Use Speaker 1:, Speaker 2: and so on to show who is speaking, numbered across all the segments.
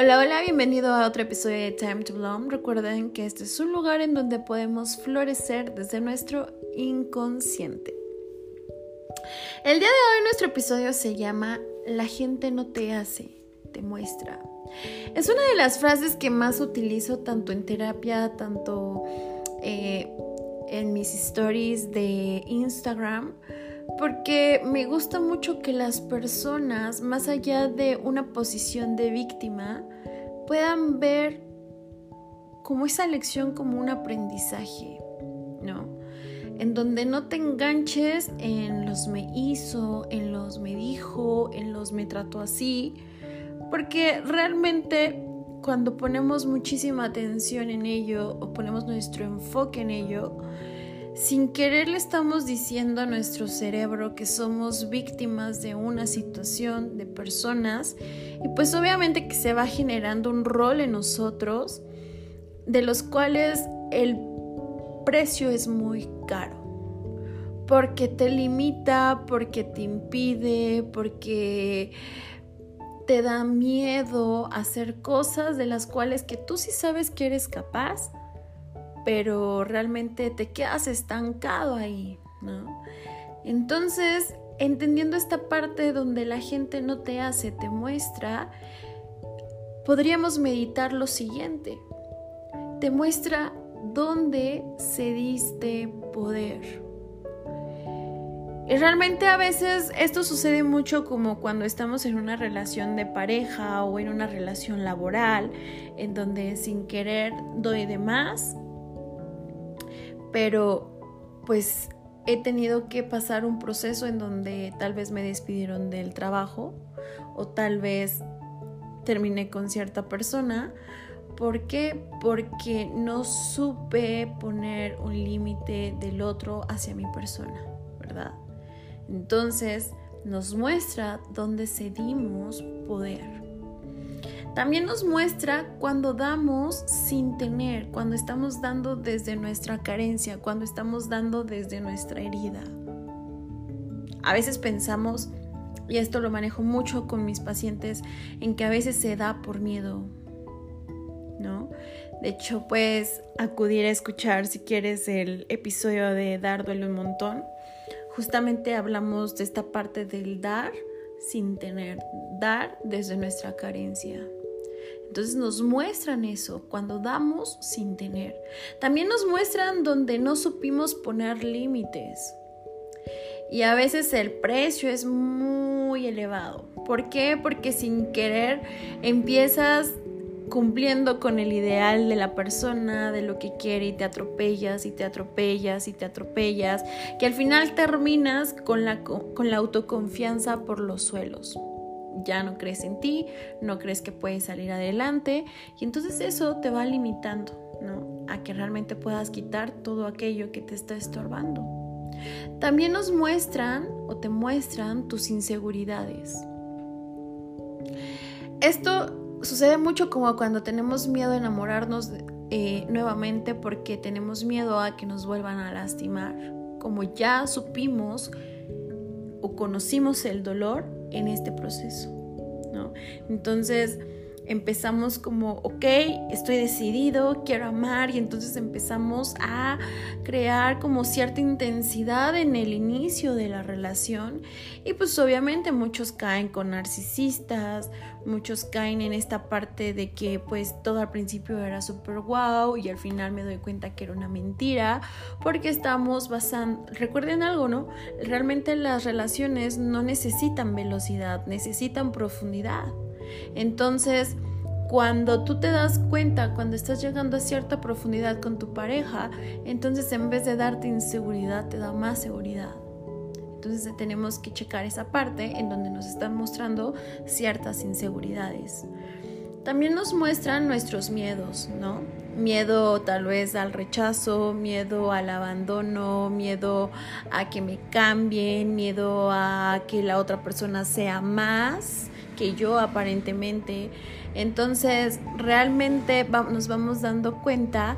Speaker 1: Hola, hola, bienvenido a otro episodio de Time to Bloom. Recuerden que este es un lugar en donde podemos florecer desde nuestro inconsciente. El día de hoy nuestro episodio se llama La gente no te hace, te muestra. Es una de las frases que más utilizo tanto en terapia, tanto eh, en mis stories de Instagram porque me gusta mucho que las personas, más allá de una posición de víctima, puedan ver como esa lección como un aprendizaje, ¿no? En donde no te enganches en los me hizo, en los me dijo, en los me trató así, porque realmente cuando ponemos muchísima atención en ello o ponemos nuestro enfoque en ello, sin querer le estamos diciendo a nuestro cerebro que somos víctimas de una situación, de personas, y pues obviamente que se va generando un rol en nosotros de los cuales el precio es muy caro. Porque te limita, porque te impide, porque te da miedo hacer cosas de las cuales que tú sí sabes que eres capaz, pero realmente te quedas estancado ahí, ¿no? Entonces, entendiendo esta parte donde la gente no te hace, te muestra, podríamos meditar lo siguiente. Te muestra dónde cediste poder. Y realmente a veces esto sucede mucho como cuando estamos en una relación de pareja o en una relación laboral, en donde sin querer doy de más pero pues he tenido que pasar un proceso en donde tal vez me despidieron del trabajo o tal vez terminé con cierta persona. ¿Por qué? Porque no supe poner un límite del otro hacia mi persona, ¿verdad? Entonces nos muestra dónde cedimos poder. También nos muestra cuando damos sin tener, cuando estamos dando desde nuestra carencia, cuando estamos dando desde nuestra herida. A veces pensamos, y esto lo manejo mucho con mis pacientes, en que a veces se da por miedo, ¿no? De hecho, puedes acudir a escuchar si quieres el episodio de Dar duele un montón. Justamente hablamos de esta parte del dar sin tener, dar desde nuestra carencia. Entonces nos muestran eso, cuando damos sin tener. También nos muestran donde no supimos poner límites. Y a veces el precio es muy elevado. ¿Por qué? Porque sin querer empiezas cumpliendo con el ideal de la persona, de lo que quiere y te atropellas y te atropellas y te atropellas, que al final terminas con la, con la autoconfianza por los suelos ya no crees en ti, no crees que puedes salir adelante y entonces eso te va limitando, ¿no? A que realmente puedas quitar todo aquello que te está estorbando. También nos muestran o te muestran tus inseguridades. Esto sucede mucho como cuando tenemos miedo a enamorarnos eh, nuevamente porque tenemos miedo a que nos vuelvan a lastimar. Como ya supimos o conocimos el dolor, en este proceso, ¿no? Entonces empezamos como, ok, estoy decidido, quiero amar y entonces empezamos a crear como cierta intensidad en el inicio de la relación y pues obviamente muchos caen con narcisistas, muchos caen en esta parte de que pues todo al principio era súper guau y al final me doy cuenta que era una mentira porque estamos basando, recuerden algo, ¿no? Realmente las relaciones no necesitan velocidad, necesitan profundidad. Entonces, cuando tú te das cuenta, cuando estás llegando a cierta profundidad con tu pareja, entonces en vez de darte inseguridad, te da más seguridad. Entonces tenemos que checar esa parte en donde nos están mostrando ciertas inseguridades. También nos muestran nuestros miedos, ¿no? Miedo tal vez al rechazo, miedo al abandono, miedo a que me cambien, miedo a que la otra persona sea más que yo aparentemente. Entonces realmente nos vamos dando cuenta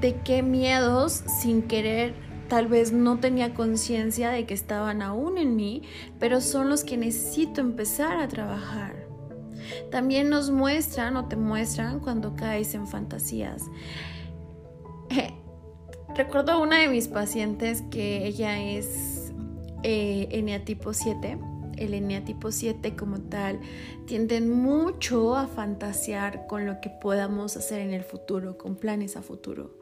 Speaker 1: de qué miedos sin querer tal vez no tenía conciencia de que estaban aún en mí, pero son los que necesito empezar a trabajar. También nos muestran o te muestran cuando caes en fantasías. recuerdo a una de mis pacientes que ella es eh, eneatipo 7. El eneatipo 7 como tal tienden mucho a fantasear con lo que podamos hacer en el futuro, con planes a futuro.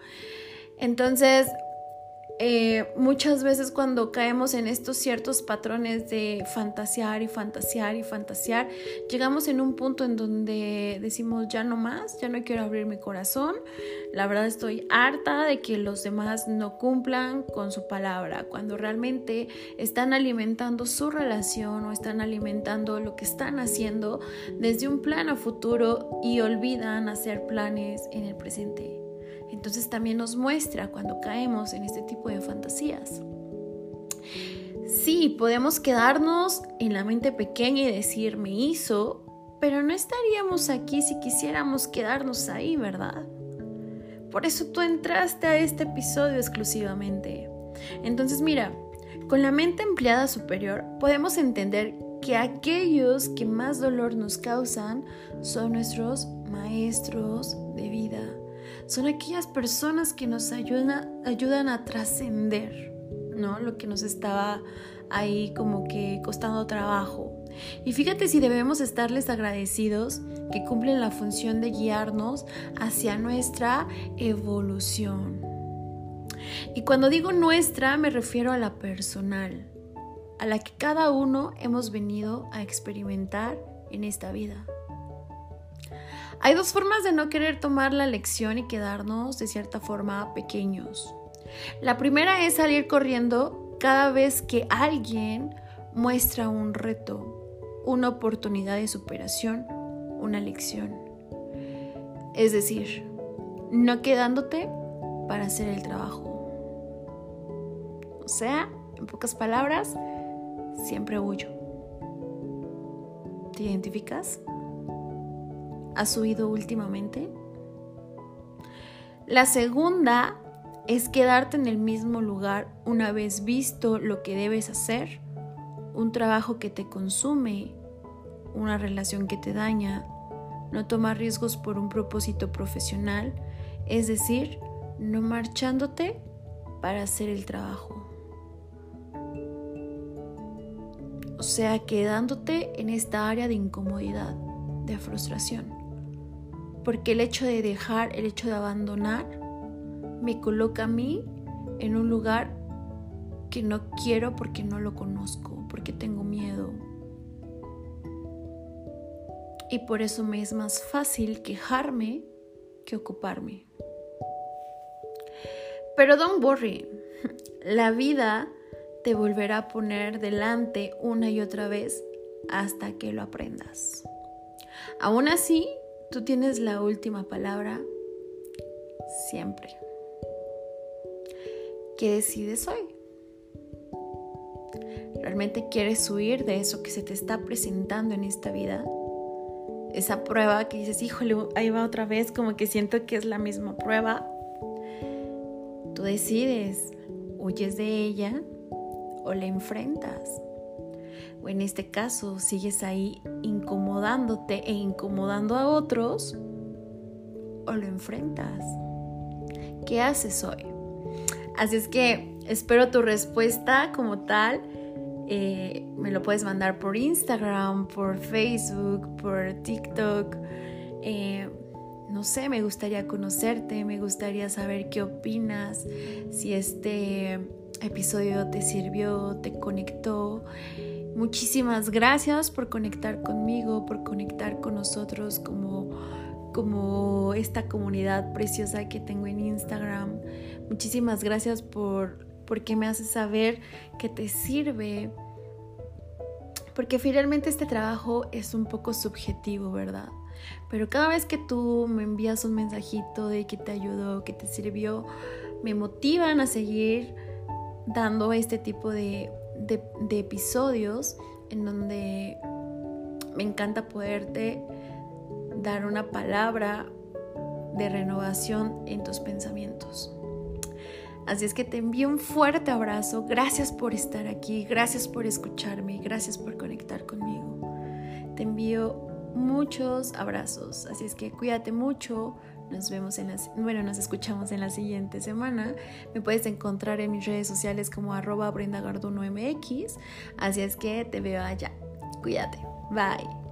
Speaker 1: Entonces, eh, muchas veces cuando caemos en estos ciertos patrones de fantasear y fantasear y fantasear, llegamos en un punto en donde decimos ya no más, ya no quiero abrir mi corazón, la verdad estoy harta de que los demás no cumplan con su palabra, cuando realmente están alimentando su relación o están alimentando lo que están haciendo desde un plan a futuro y olvidan hacer planes en el presente. Entonces también nos muestra cuando caemos en este tipo de fantasías. Sí, podemos quedarnos en la mente pequeña y decir me hizo, pero no estaríamos aquí si quisiéramos quedarnos ahí, ¿verdad? Por eso tú entraste a este episodio exclusivamente. Entonces mira, con la mente empleada superior podemos entender que aquellos que más dolor nos causan son nuestros maestros de vida son aquellas personas que nos ayudan, ayudan a trascender, ¿no? Lo que nos estaba ahí como que costando trabajo. Y fíjate si debemos estarles agradecidos que cumplen la función de guiarnos hacia nuestra evolución. Y cuando digo nuestra me refiero a la personal, a la que cada uno hemos venido a experimentar en esta vida. Hay dos formas de no querer tomar la lección y quedarnos de cierta forma pequeños. La primera es salir corriendo cada vez que alguien muestra un reto, una oportunidad de superación, una lección. Es decir, no quedándote para hacer el trabajo. O sea, en pocas palabras, siempre huyo. ¿Te identificas? Has oído últimamente? La segunda es quedarte en el mismo lugar una vez visto lo que debes hacer, un trabajo que te consume, una relación que te daña, no tomar riesgos por un propósito profesional, es decir, no marchándote para hacer el trabajo. O sea, quedándote en esta área de incomodidad, de frustración porque el hecho de dejar, el hecho de abandonar, me coloca a mí en un lugar que no quiero porque no lo conozco, porque tengo miedo. Y por eso me es más fácil quejarme que ocuparme. Pero don't worry, la vida te volverá a poner delante una y otra vez hasta que lo aprendas. Aún así, Tú tienes la última palabra siempre. ¿Qué decides hoy? ¿Realmente quieres huir de eso que se te está presentando en esta vida? Esa prueba que dices, híjole, ahí va otra vez, como que siento que es la misma prueba. Tú decides, huyes de ella o la enfrentas o en este caso sigues ahí incomodándote e incomodando a otros, o lo enfrentas. ¿Qué haces hoy? Así es que espero tu respuesta como tal. Eh, me lo puedes mandar por Instagram, por Facebook, por TikTok. Eh, no sé, me gustaría conocerte, me gustaría saber qué opinas, si este episodio te sirvió, te conectó. Muchísimas gracias por conectar conmigo, por conectar con nosotros como, como esta comunidad preciosa que tengo en Instagram. Muchísimas gracias por porque me haces saber que te sirve. Porque finalmente este trabajo es un poco subjetivo, ¿verdad? Pero cada vez que tú me envías un mensajito de que te ayudó, que te sirvió, me motivan a seguir dando este tipo de de, episodios en donde me encanta poderte dar una palabra de renovación en tus pensamientos. Así es que te envío un fuerte abrazo. Gracias por estar aquí, gracias por escucharme, gracias por conectar conmigo. Te envío muchos abrazos. Así es que cuídate mucho. Nos vemos en las, bueno, nos escuchamos en la siguiente semana. Me puedes encontrar en mis redes sociales como arroba mx Así es que te veo allá. Cuídate. Bye.